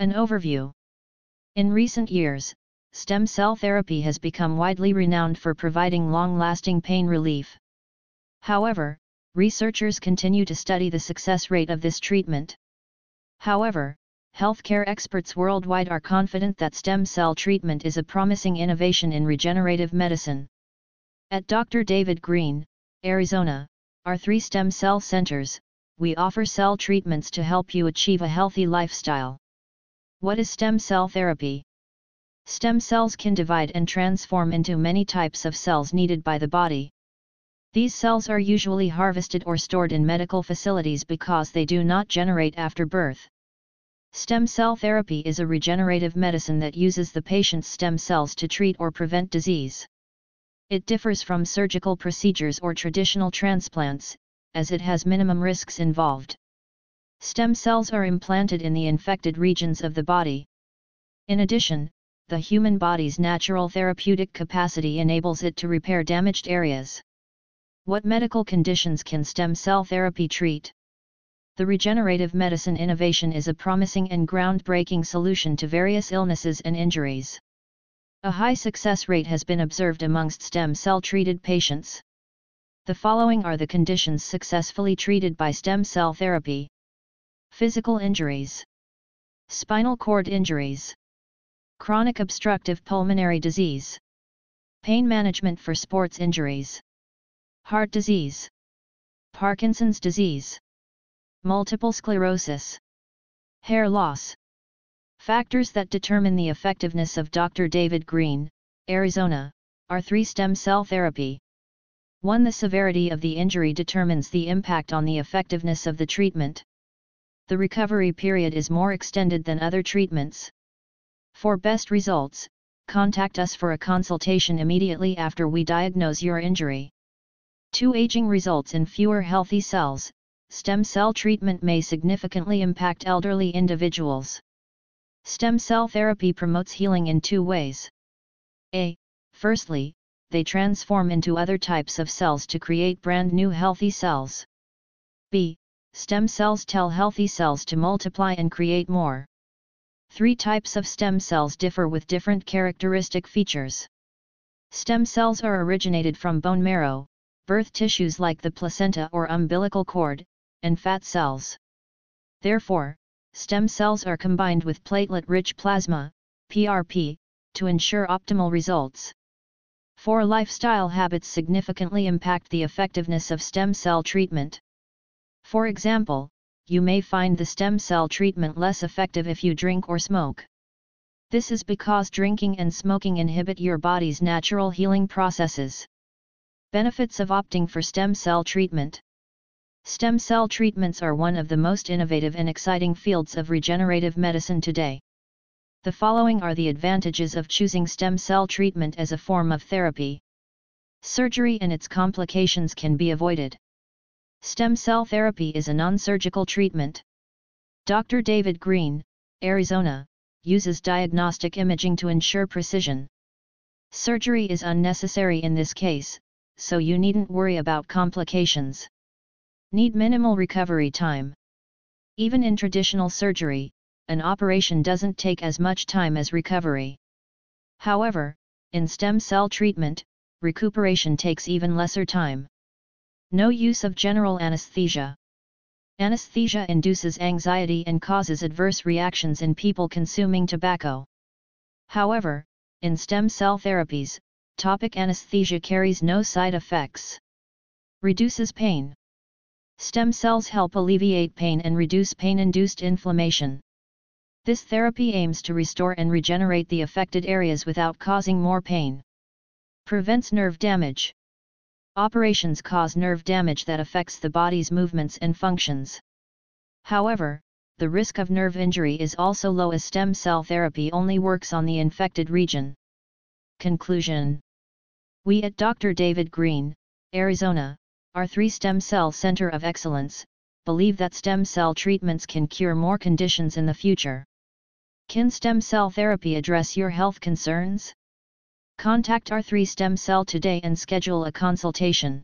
An overview. In recent years, stem cell therapy has become widely renowned for providing long-lasting pain relief. However, researchers continue to study the success rate of this treatment. However, healthcare experts worldwide are confident that stem cell treatment is a promising innovation in regenerative medicine. At Dr. David Greene, Arizona, R3 stem cell centers, we offer cell treatments to help you achieve a healthy lifestyle. What is stem cell therapy? Stem cells can divide and transform into many types of cells needed by the body. These cells are usually harvested or stored in medical facilities because they do not generate after birth. Stem cell therapy is a regenerative medicine that uses the patient's stem cells to treat or prevent disease. It differs from surgical procedures or traditional transplants, as it has minimum risks involved. Stem cells are implanted in the infected regions of the body. In addition, the human body's natural therapeutic capacity enables it to repair damaged areas. What medical conditions can stem cell therapy treat? The regenerative medicine innovation is a promising and groundbreaking solution to various illnesses and injuries. A high success rate has been observed amongst stem cell treated patients. The following are the conditions successfully treated by stem cell therapy. Physical injuries. Spinal cord injuries. Chronic obstructive pulmonary disease. Pain management for sports injuries. Heart disease. Parkinson's disease. Multiple sclerosis. Hair loss. Factors that determine the effectiveness of Dr. David Greene, Arizona, R3 stem cell therapy. 1. The severity of the injury determines the impact on the effectiveness of the treatment. The recovery period is more extended than other treatments. For best results, contact us for a consultation immediately after we diagnose your injury. 2. Aging results in fewer healthy cells. Stem cell treatment may significantly impact elderly individuals. Stem cell therapy promotes healing in two ways. A. Firstly, they transform into other types of cells to create brand new healthy cells. B. Stem cells tell healthy cells to multiply and create more. Three types of stem cells differ with different characteristic features. Stem cells are originated from bone marrow, birth tissues like the placenta or umbilical cord, and fat cells. Therefore, stem cells are combined with platelet-rich plasma, PRP, to ensure optimal results. 4. Lifestyle habits significantly impact the effectiveness of stem cell treatment. For example, you may find the stem cell treatment less effective if you drink or smoke. This is because drinking and smoking inhibit your body's natural healing processes. Benefits of opting for stem cell treatment Stem cell treatments are one of the most innovative and exciting fields of regenerative medicine today. The following are the advantages of choosing stem cell treatment as a form of therapy. Surgery and its complications can be avoided. Stem cell therapy is a non-surgical treatment. Dr. David Greene, Arizona, uses diagnostic imaging to ensure precision. Surgery is unnecessary in this case, so you needn't worry about complications. Need minimal recovery time. Even in traditional surgery, an operation doesn't take as much time as recovery. However, in stem cell treatment, recuperation takes even lesser time. No use of general anesthesia. Anesthesia induces anxiety and causes adverse reactions in people consuming tobacco. However, in stem cell therapies, topic anesthesia carries no side effects. Reduces pain. Stem cells help alleviate pain and reduce pain-induced inflammation. This therapy aims to restore and regenerate the affected areas without causing more pain. Prevents nerve damage. Operations cause nerve damage that affects the body's movements and functions. However, the risk of nerve injury is also low as stem cell therapy only works on the infected region. Conclusion we at Dr. David Greene, Arizona, R3 stem cell center of excellence, believe that stem cell treatments can cure more conditions in the future. Can stem cell therapy address your health concerns? Contact R3 Stem Cell today and schedule a consultation.